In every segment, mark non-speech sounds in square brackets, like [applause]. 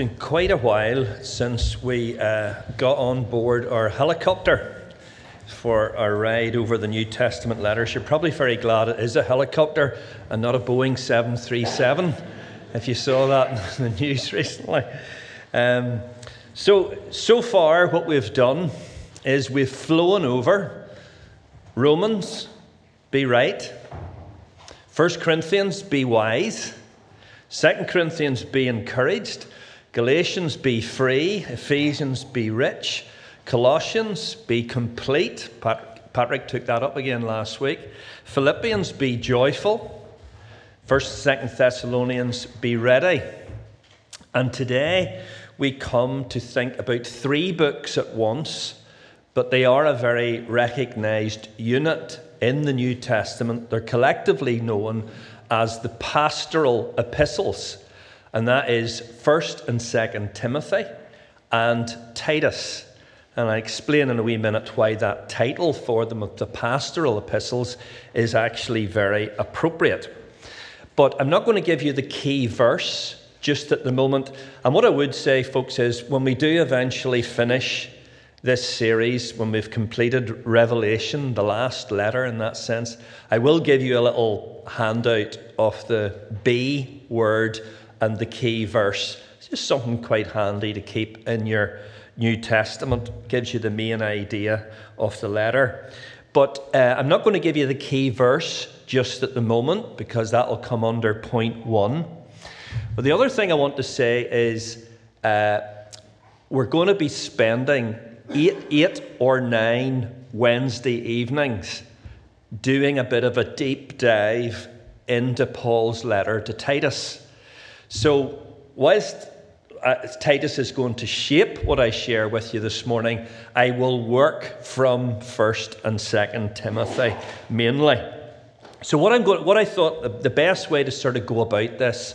been quite a while since we uh, got on board our helicopter for our ride over the New Testament letters. You're probably very glad it is a helicopter and not a Boeing 737, if you saw that [laughs] in the news recently. Um, so, so far, what we've done is we've flown over Romans, be right, 1 Corinthians, be wise, 2 Corinthians, be encouraged. Galatians, be free. Ephesians, be rich. Colossians, be complete. Patrick took that up again last week. Philippians, be joyful. First, and Second Thessalonians, be ready. And today we come to think about three books at once, but they are a very recognized unit in the New Testament. They're collectively known as the pastoral epistles and that is 1st and 2nd Timothy and Titus. And I explain in a wee minute why that title for them, the pastoral epistles, is actually very appropriate. But I'm not going to give you the key verse just at the moment. And what I would say, folks, is when we do eventually finish this series, when we've completed Revelation, the last letter in that sense, I will give you a little handout of the B word and the key verse. It's just something quite handy to keep in your New Testament, gives you the main idea of the letter. But uh, I'm not going to give you the key verse just at the moment because that will come under point one. But the other thing I want to say is uh, we're going to be spending eight, eight or nine Wednesday evenings doing a bit of a deep dive into Paul's letter to Titus. So, whilst uh, Titus is going to shape what I share with you this morning, I will work from 1st and 2nd Timothy mainly. So, what, I'm going, what I thought the, the best way to sort of go about this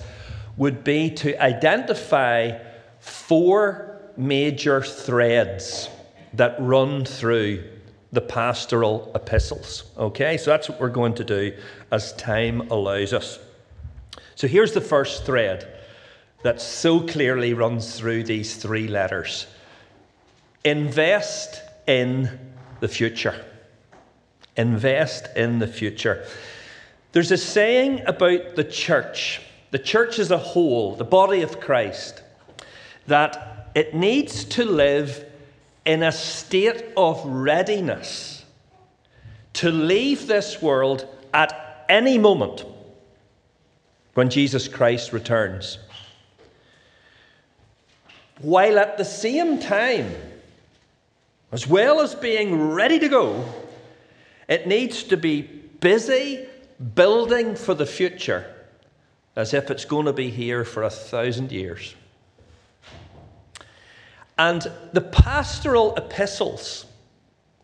would be to identify four major threads that run through the pastoral epistles. Okay, so that's what we're going to do as time allows us. So here's the first thread that so clearly runs through these three letters invest in the future. Invest in the future. There's a saying about the church, the church as a whole, the body of Christ, that it needs to live in a state of readiness to leave this world at any moment when Jesus Christ returns. While at the same time, as well as being ready to go, it needs to be busy building for the future as if it's going to be here for a thousand years. And the pastoral epistles,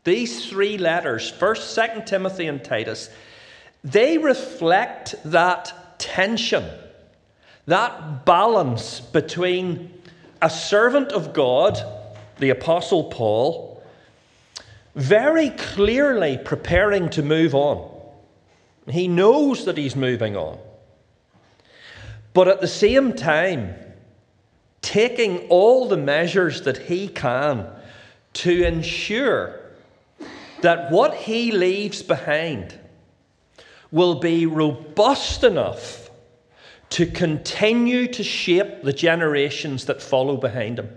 these three letters, 1st, 2nd Timothy, and Titus, they reflect that tension, that balance between a servant of God, the Apostle Paul, very clearly preparing to move on. He knows that he's moving on. But at the same time, taking all the measures that he can to ensure that what he leaves behind will be robust enough to continue to shape the generations that follow behind him.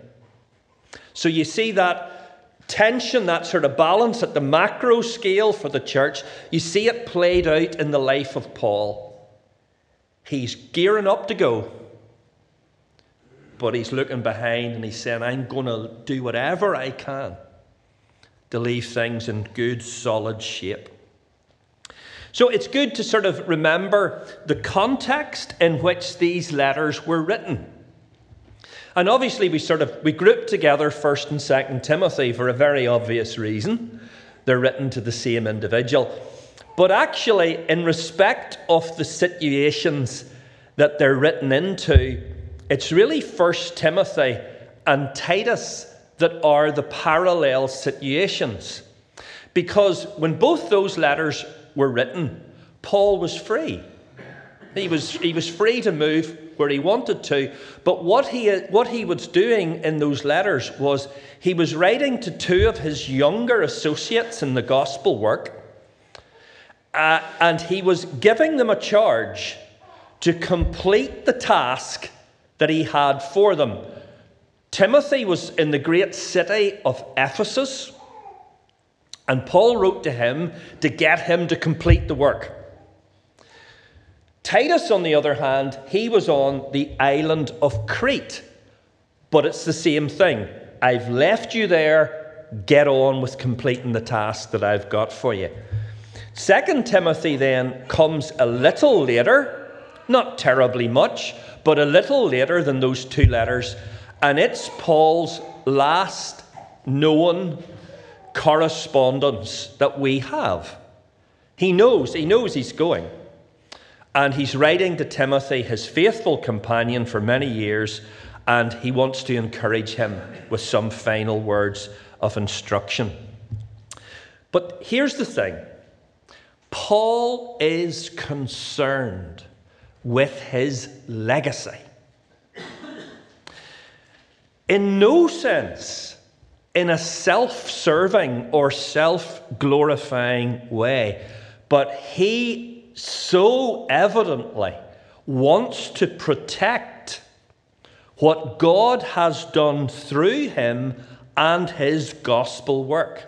So you see that tension, that sort of balance at the macro scale for the church, you see it played out in the life of Paul. He's gearing up to go, but he's looking behind and he's saying, I'm going to do whatever I can to leave things in good, solid shape. So it's good to sort of remember the context in which these letters were written. And obviously we sort of we group together 1st and 2nd Timothy for a very obvious reason. They're written to the same individual. But actually in respect of the situations that they're written into, it's really 1st Timothy and Titus that are the parallel situations. Because when both those letters were written, Paul was free. He was, he was free to move where he wanted to. But what he, what he was doing in those letters was he was writing to two of his younger associates in the gospel work, uh, and he was giving them a charge to complete the task that he had for them. Timothy was in the great city of Ephesus, and Paul wrote to him to get him to complete the work. Titus, on the other hand, he was on the island of Crete, but it's the same thing. I've left you there, get on with completing the task that I've got for you. Second Timothy then comes a little later, not terribly much, but a little later than those two letters, and it's Paul's last known correspondence that we have. He knows, he knows he's going. And he's writing to Timothy, his faithful companion for many years, and he wants to encourage him with some final words of instruction. But here's the thing Paul is concerned with his legacy. In no sense, in a self serving or self glorifying way, but he so evidently wants to protect what God has done through him and his gospel work.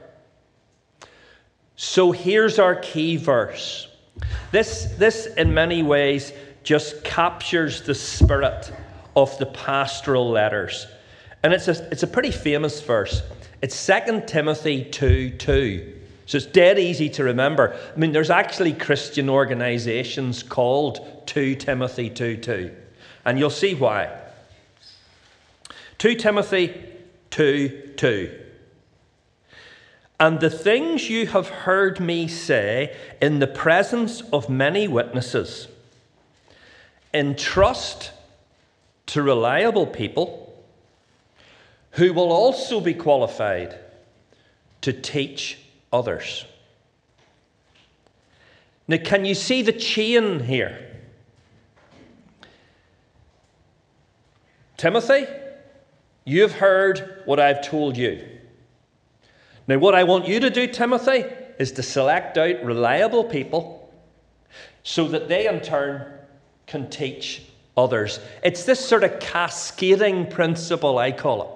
So here's our key verse. This, this in many ways, just captures the spirit of the pastoral letters. And it's a, it's a pretty famous verse. It's 2 Timothy 2 2. So it's dead easy to remember. I mean, there's actually Christian organizations called 2 Timothy 2 2. And you'll see why. 2 Timothy 2 2. And the things you have heard me say in the presence of many witnesses entrust to reliable people who will also be qualified to teach others. Now, can you see the chain here? Timothy, you've heard what I've told you. Now, what I want you to do, Timothy, is to select out reliable people so that they in turn can teach others. It's this sort of cascading principle, I call it.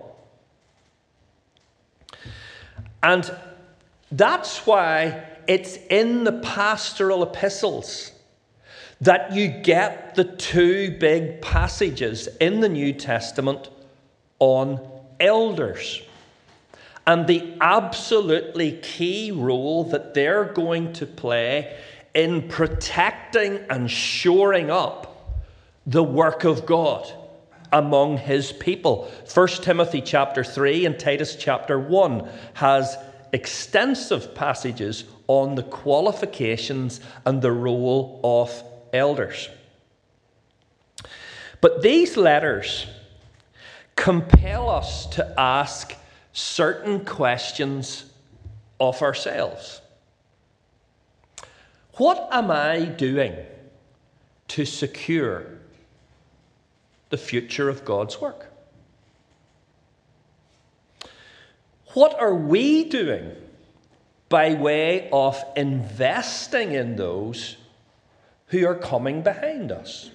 And that's why it's in the pastoral epistles that you get the two big passages in the New Testament on elders and the absolutely key role that they're going to play in protecting and shoring up the work of God among his people. 1 Timothy chapter 3 and Titus chapter 1 has extensive passages on the qualifications and the role of elders. But these letters compel us to ask certain questions of ourselves. What am I doing to secure the future of God's work? What are we doing by way of investing in those who are coming behind us?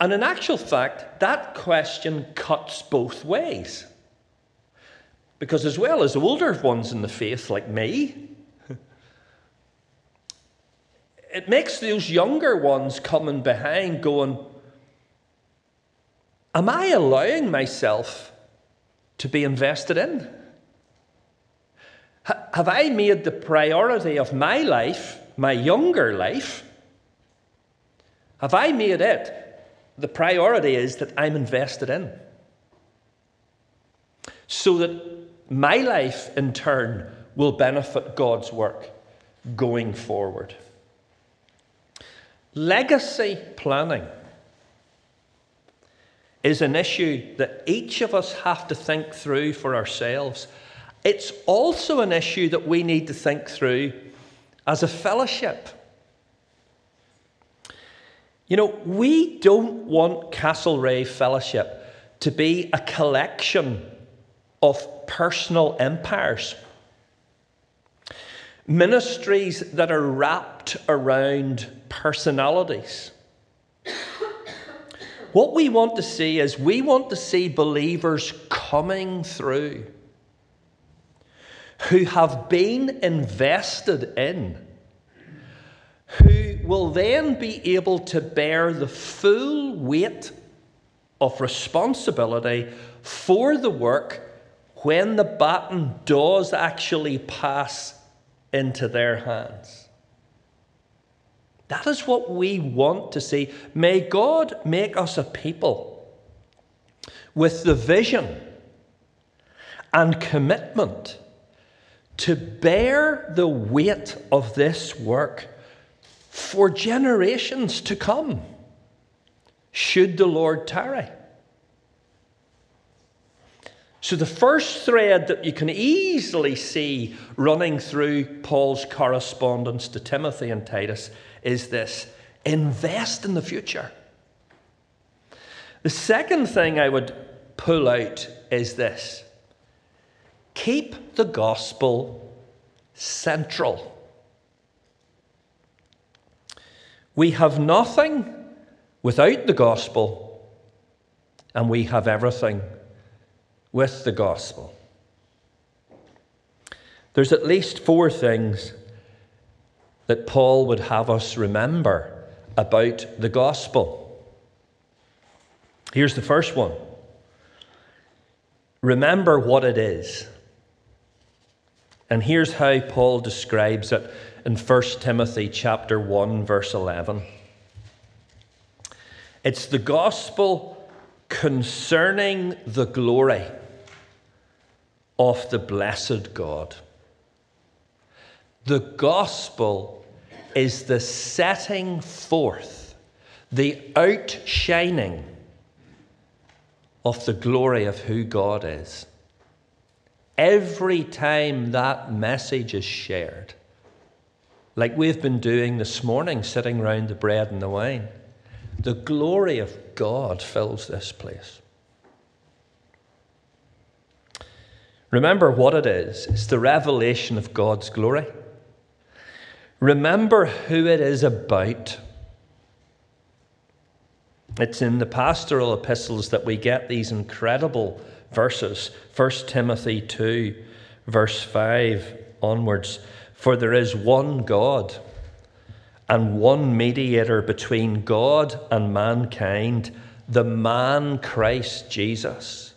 And in actual fact, that question cuts both ways. Because as well as older ones in the faith, like me, it makes those younger ones coming behind going, Am I allowing myself to be invested in? have I made the priority of my life, my younger life, have I made it the priority is that I'm invested in. So that my life, in turn, will benefit God's work going forward. Legacy planning is an issue that each of us have to think through for ourselves. It's also an issue that we need to think through as a fellowship. You know, we don't want Castlereagh Fellowship to be a collection of personal empires. Ministries that are wrapped around personalities. What we want to see is we want to see believers coming through who have been invested in, who will then be able to bear the full weight of responsibility for the work when the baton does actually pass into their hands. That is what we want to see. May God make us a people with the vision and commitment to bear the weight of this work for generations to come, should the Lord tarry. So, the first thread that you can easily see running through Paul's correspondence to Timothy and Titus is this invest in the future. The second thing I would pull out is this keep the gospel central. We have nothing without the gospel, and we have everything with the gospel. There's at least four things that Paul would have us remember about the gospel. Here's the first one remember what it is. And here's how Paul describes it in 1 Timothy chapter 1 verse 11. It's the gospel concerning the glory of the blessed God. The gospel is the setting forth, the outshining of the glory of who God is. Every time that message is shared, like we've been doing this morning, sitting round the bread and the wine, the glory of God fills this place. Remember what it is it's the revelation of God's glory. Remember who it is about. It's in the pastoral epistles that we get these incredible verses. 1 Timothy 2, verse 5 onwards. For there is one God and one mediator between God and mankind, the man Christ Jesus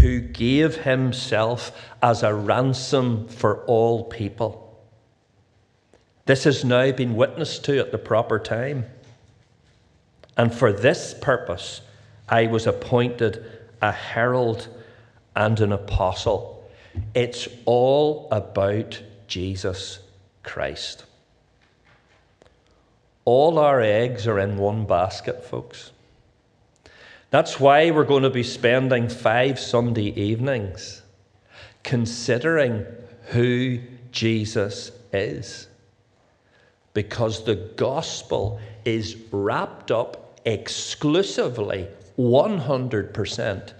who gave himself as a ransom for all people. This has now been witnessed to at the proper time. And for this purpose, I was appointed a herald and an apostle. It's all about Jesus Christ. All our eggs are in one basket, folks. That's why we're going to be spending five Sunday evenings considering who Jesus is. Because the gospel is wrapped up exclusively, 100%,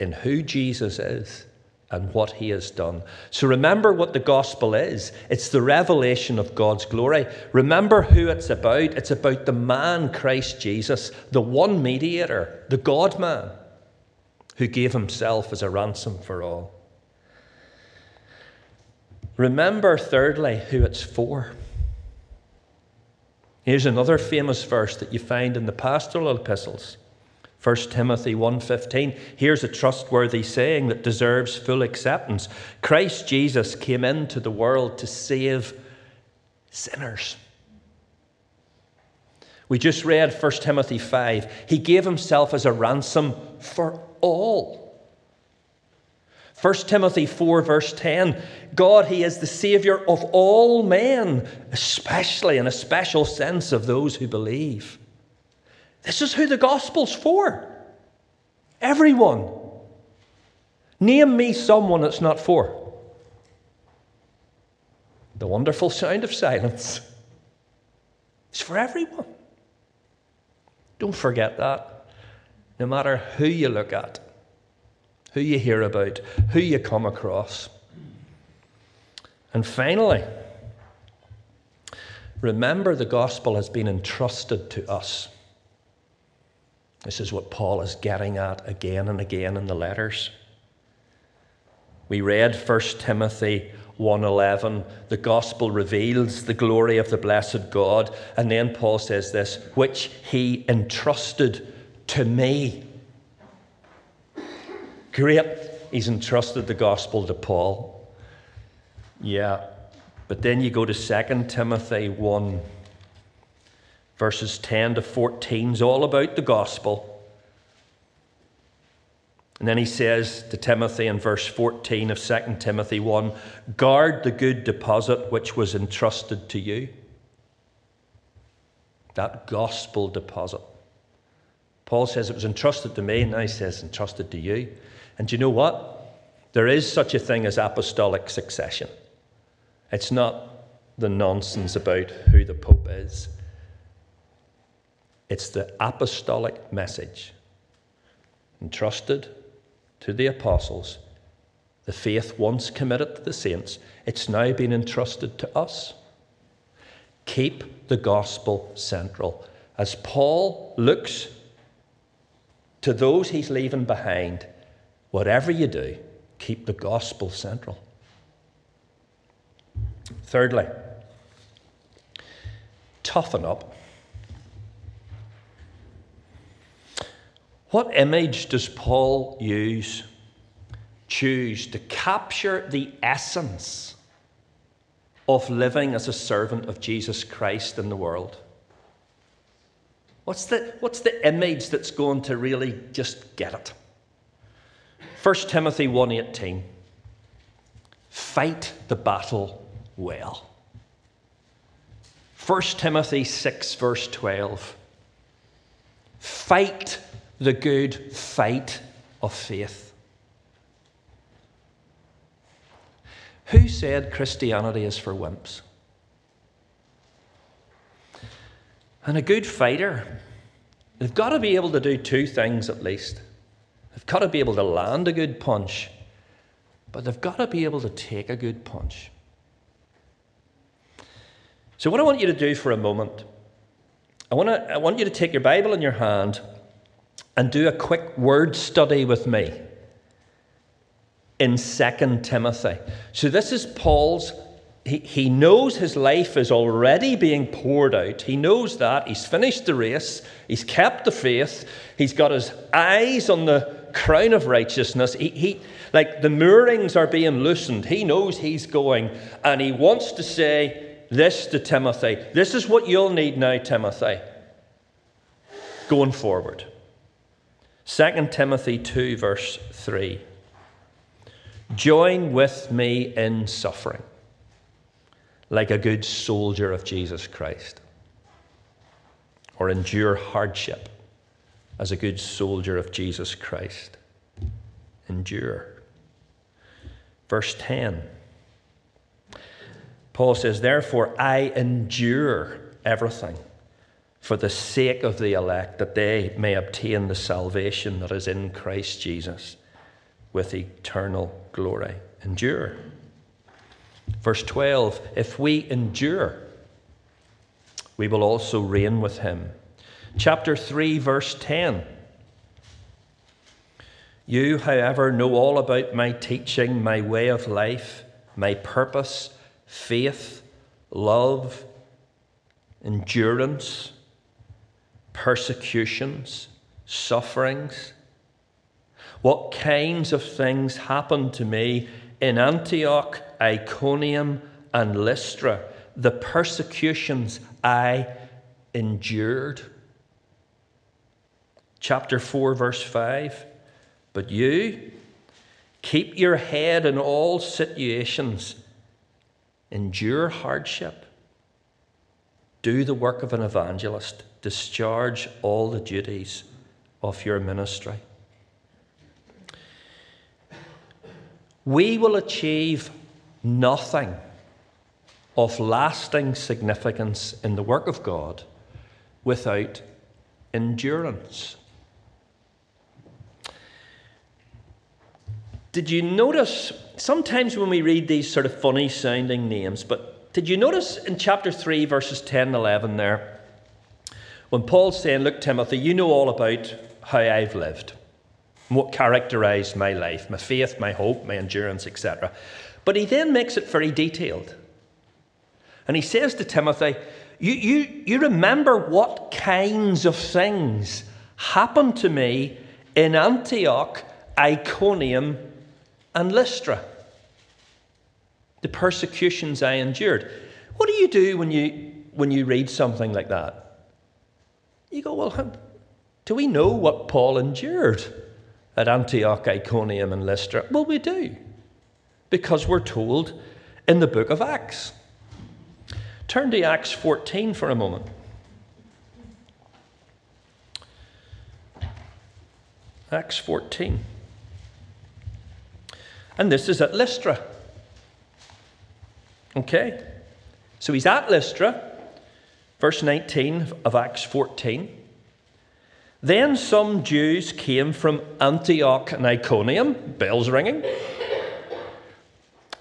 in who Jesus is and what he has done. So remember what the gospel is it's the revelation of God's glory. Remember who it's about. It's about the man, Christ Jesus, the one mediator, the God man, who gave himself as a ransom for all. Remember, thirdly, who it's for. Here's another famous verse that you find in the pastoral epistles. 1 Timothy 1:15 Here's a trustworthy saying that deserves full acceptance. Christ Jesus came into the world to save sinners. We just read 1 Timothy 5. He gave himself as a ransom for all. 1 Timothy 4, verse 10 God, He is the Saviour of all men, especially in a special sense of those who believe. This is who the gospel's for. Everyone. Name me someone it's not for. The wonderful sound of silence. It's for everyone. Don't forget that. No matter who you look at, who you hear about, who you come across. And finally, remember the gospel has been entrusted to us. This is what Paul is getting at again and again in the letters. We read 1 Timothy 1:11 the gospel reveals the glory of the blessed God. And then Paul says this which he entrusted to me. Great. He's entrusted the gospel to Paul. Yeah. But then you go to 2 Timothy 1 verses 10 to 14 is all about the gospel and then he says to Timothy in verse 14 of 2 Timothy 1 Guard the good deposit which was entrusted to you. That gospel deposit. Paul says it was entrusted to me, and now he says entrusted to you. And do you know what? There is such a thing as apostolic succession. It's not the nonsense about who the Pope is, it's the apostolic message. Entrusted to the apostles, the faith once committed to the saints, it's now been entrusted to us. Keep the gospel central. As Paul looks to those he's leaving behind, whatever you do, keep the gospel central. Thirdly, toughen up. What image does Paul use, choose to capture the essence of living as a servant of Jesus Christ in the world? What's the, what's the image that's going to really just get it? 1 Timothy 1:18 Fight the battle well. 1 Timothy 6 verse 12 Fight the good fight of faith. Who said Christianity is for wimps? And a good fighter, they've got to be able to do two things at least. They've got to be able to land a good punch, but they've got to be able to take a good punch. So, what I want you to do for a moment, I want, to, I want you to take your Bible in your hand and do a quick word study with me in 2 Timothy. So, this is Paul's. He, he knows his life is already being poured out. He knows that. He's finished the race. He's kept the faith. He's got his eyes on the crown of righteousness. He, he, like the moorings are being loosened. He knows he's going, and he wants to say this to Timothy. This is what you'll need now, Timothy, going forward. 2 Timothy 2, verse 3. Join with me in suffering, like a good soldier of Jesus Christ, or endure hardship as a good soldier of Jesus Christ. Endure. Verse 10. Paul says, Therefore, I endure everything for the sake of the elect, that they may obtain the salvation that is in Christ Jesus with eternal glory. Endure. Verse 12 If we endure, we will also reign with him. Chapter 3, verse 10. You, however, know all about my teaching, my way of life, my purpose, faith, love, endurance persecutions, sufferings. What kinds of things happened to me in Antioch, Iconium, and Lystra? The persecutions I endured. Chapter 4, verse 5. But you, keep your head in all situations, endure hardship, do the work of an evangelist discharge all the duties of your ministry. We will achieve nothing of lasting significance in the work of God without endurance. Did you notice sometimes when we read these sort of funny sounding names, but did you notice in chapter 3, verses 10 and 11 there, when Paul's saying, Look, Timothy, you know all about how I've lived, what characterized my life, my faith, my hope, my endurance, etc. But he then makes it very detailed. And he says to Timothy, you, you, you remember what kinds of things happened to me in Antioch, Iconium, and Lystra. The persecutions I endured. What do you do when you, when you read something like that? You go, well, do we know what Paul endured at Antioch, Iconium, and Lystra? Well, we do, because we're told in the book of Acts. Turn to Acts 14 for a moment. Acts 14. And this is at Lystra. Okay? So he's at Lystra, verse 19 of Acts 14. Then some Jews came from Antioch and Iconium, bells ringing,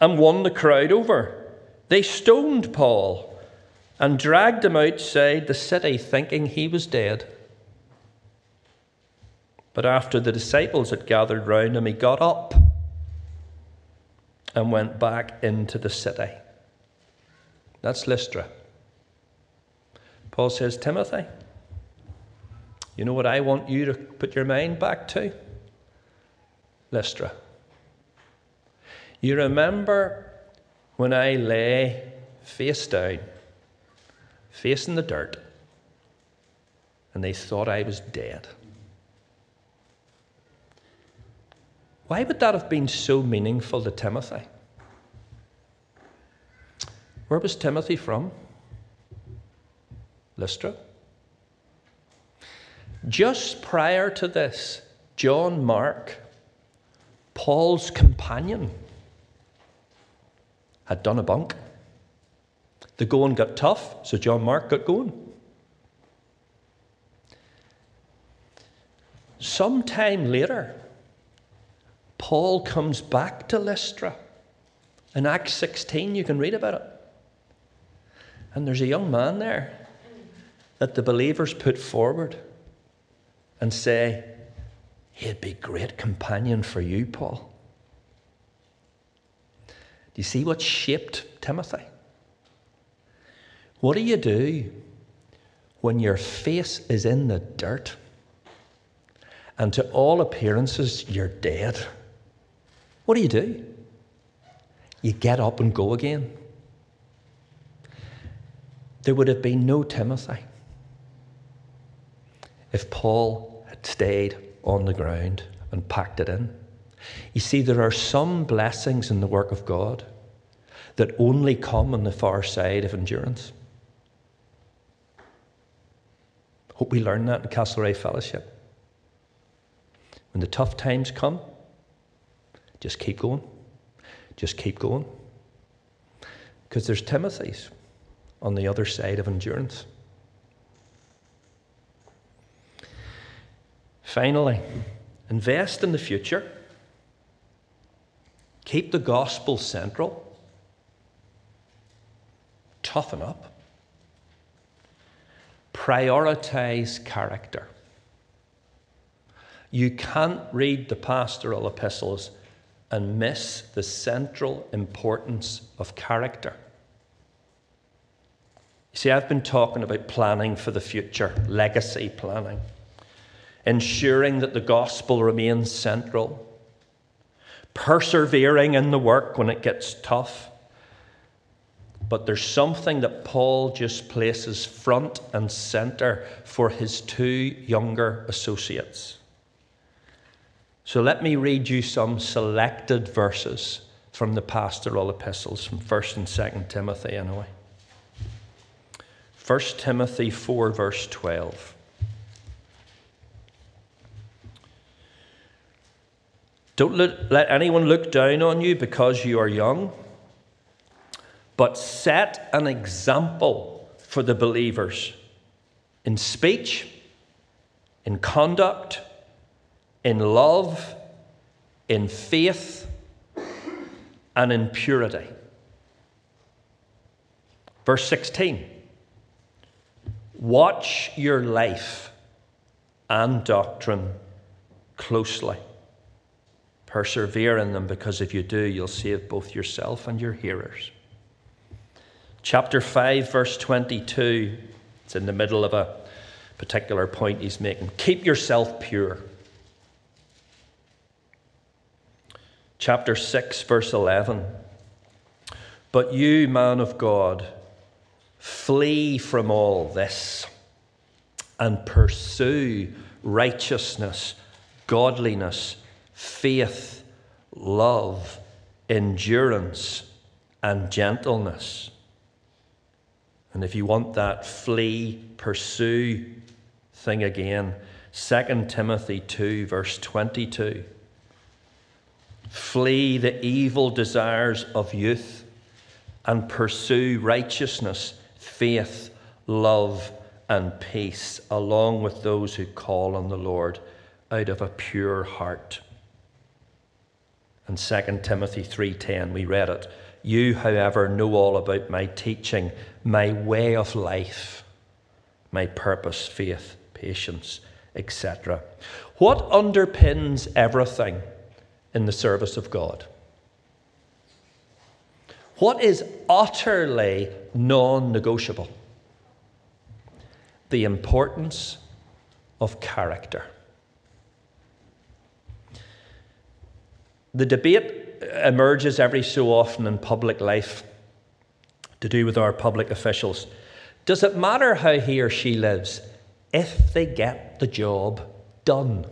and won the crowd over. They stoned Paul and dragged him outside the city, thinking he was dead. But after the disciples had gathered round him, he got up and went back into the city. That's Lystra. Paul says, Timothy, you know what I want you to put your mind back to? Lystra. You remember when I lay face down facing the dirt, and they thought I was dead. Why would that have been so meaningful to Timothy? Where was Timothy from? Lystra. Just prior to this, John Mark, Paul's companion, had done a bunk. The going got tough, so John Mark got going. Sometime later, Paul comes back to Lystra. In Acts 16, you can read about it. And there's a young man there that the believers put forward and say, He'd be great companion for you, Paul. Do you see what shaped Timothy? What do you do when your face is in the dirt and to all appearances you're dead? What do you do? You get up and go again. There would have been no Timothy if Paul had stayed on the ground and packed it in. You see, there are some blessings in the work of God that only come on the far side of endurance. Hope we learn that in Castlereagh Fellowship. When the tough times come, just keep going. Just keep going. Because there's Timothy's on the other side of endurance. Finally, invest in the future. Keep the gospel central. Toughen up prioritize character. You can't read the pastoral epistles and miss the central importance of character. You see, I've been talking about planning for the future, legacy planning, ensuring that the gospel remains central, persevering in the work when it gets tough but there's something that Paul just places front and center for his two younger associates. So let me read you some selected verses from the pastoral epistles from 1st and 2nd Timothy, anyway. 1 Timothy 4, verse 12. Don't let let anyone look down on you because you are young but set an example for the believers in speech, in conduct, in love, in faith, and in purity. Verse 16 Watch your life and doctrine closely. Persevere in them because if you do, you'll save both yourself and your hearers. Chapter 5, verse 22, it's in the middle of a particular point he's making. Keep yourself pure. Chapter 6, verse 11. But you, man of God, flee from all this and pursue righteousness, godliness, faith, love, endurance, and gentleness. And if you want that flee, pursue thing again, 2 Timothy 2, verse 22. Flee the evil desires of youth and pursue righteousness, faith, love, and peace, along with those who call on the Lord out of a pure heart. And 2 Timothy 3:10 we read it. You, however, know all about my teaching, my way of life, my purpose, faith, patience, etc. What underpins everything in the service of God? What is utterly non negotiable? The importance of character. The debate emerges every so often in public life to do with our public officials. Does it matter how he or she lives if they get the job done?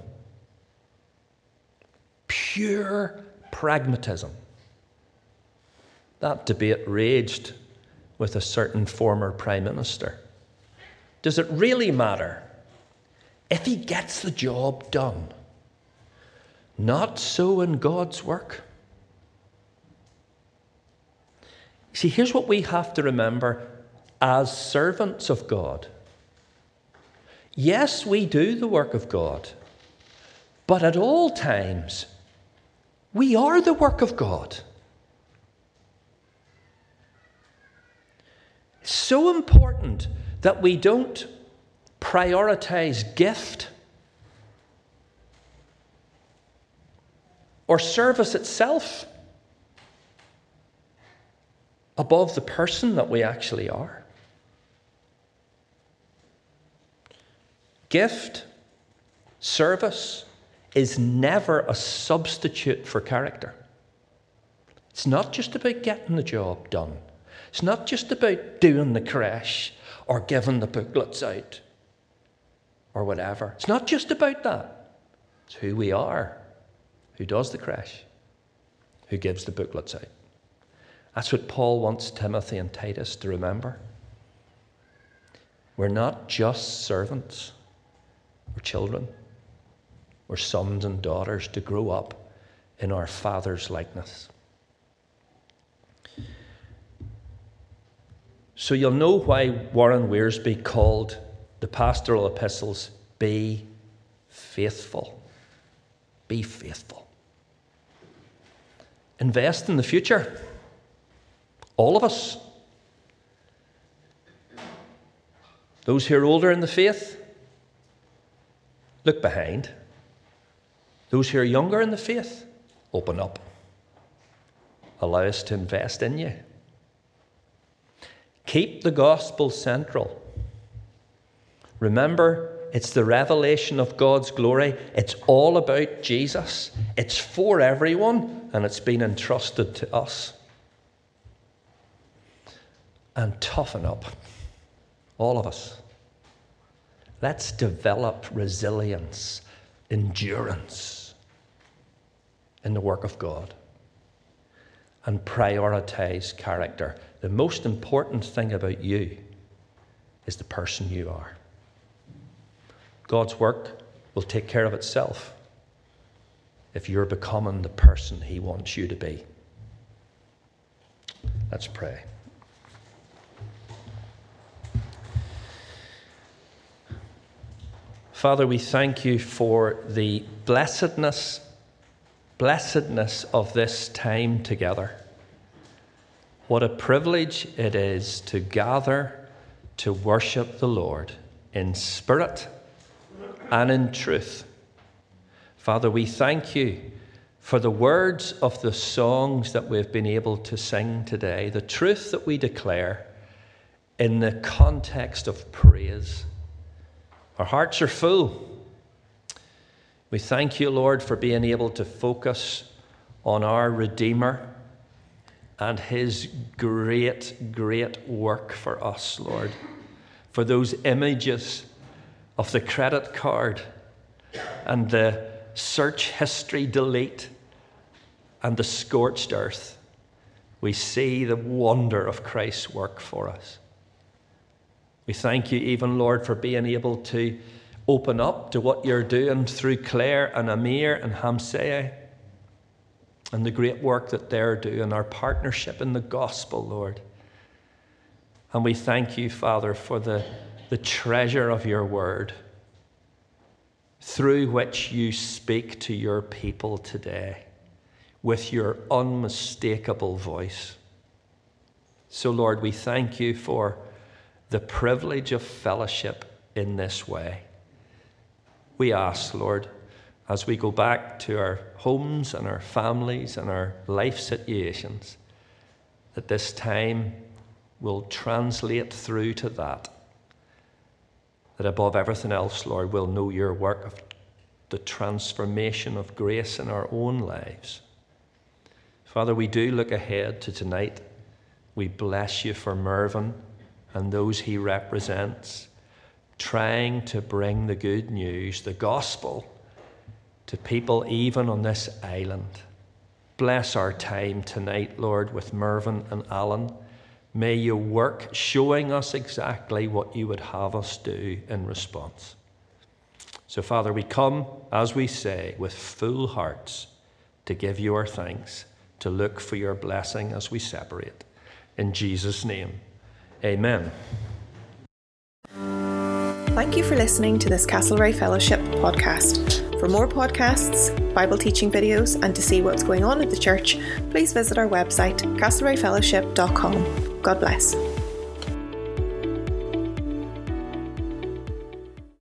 Pure pragmatism. That debate raged with a certain former Prime Minister. Does it really matter if he gets the job done? Not so in God's work. See, here's what we have to remember as servants of God. Yes, we do the work of God, but at all times, we are the work of God. It's so important that we don't prioritize gift or service itself above the person that we actually are. Gift, service is never a substitute for character. It's not just about getting the job done. It's not just about doing the creche or giving the booklets out or whatever. It's not just about that. It's who we are, who does the crash, who gives the booklets out. That's what Paul wants Timothy and Titus to remember. We're not just servants, we're children. We're sons and daughters to grow up in our Father's likeness. So you'll know why Warren Wiersbe called the pastoral epistles Be Faithful. Be faithful. Invest in the future. All of us. Those who are older in the faith, look behind. Those who are younger in the faith, open up. Allow us to invest in you. Keep the gospel central. Remember, it's the revelation of God's glory. It's all about Jesus. It's for everyone, and it's been entrusted to us and toughen up. All of us. Let's develop resilience, endurance in the work of God and prioritize character. The most important thing about you is the person you are. God's work will take care of itself if you're becoming the person He wants you to be. Let's pray. Father, we thank you for the blessedness, blessedness of this time together. What a privilege it is to gather to worship the Lord in spirit and in truth. Father, we thank you for the words of the songs that we've been able to sing today, the truth that we declare in the context of praise. Our hearts are full. We thank you, Lord, for being able to focus on our Redeemer and his great, great work for us, Lord. For those images of the credit card and the search history delete and the scorched earth, we see the wonder of Christ's work for us. We thank you, even, Lord, for being able to open up to what you're doing through Claire and Amir and Hamsea and the great work that they're doing, our partnership in the gospel, Lord. And we thank you, Father, for the, the treasure of your word through which you speak to your people today with your unmistakable voice. So, Lord, we thank you for the privilege of fellowship in this way. We ask, Lord, as we go back to our homes and our families and our life situations, that this time will translate through to that. That above everything else, Lord, we'll know your work of the transformation of grace in our own lives. Father, we do look ahead to tonight. We bless you for Mervyn and those he represents, trying to bring the good news, the gospel, to people even on this island. Bless our time tonight, Lord, with Mervyn and Alan. May you work showing us exactly what you would have us do in response. So, Father, we come, as we say, with full hearts to give you our thanks, to look for your blessing as we separate. In Jesus' name. Amen. Thank you for listening to this Castlereagh Fellowship podcast. For more podcasts, Bible teaching videos, and to see what's going on at the church, please visit our website, castlereaghfellowship.com. God bless.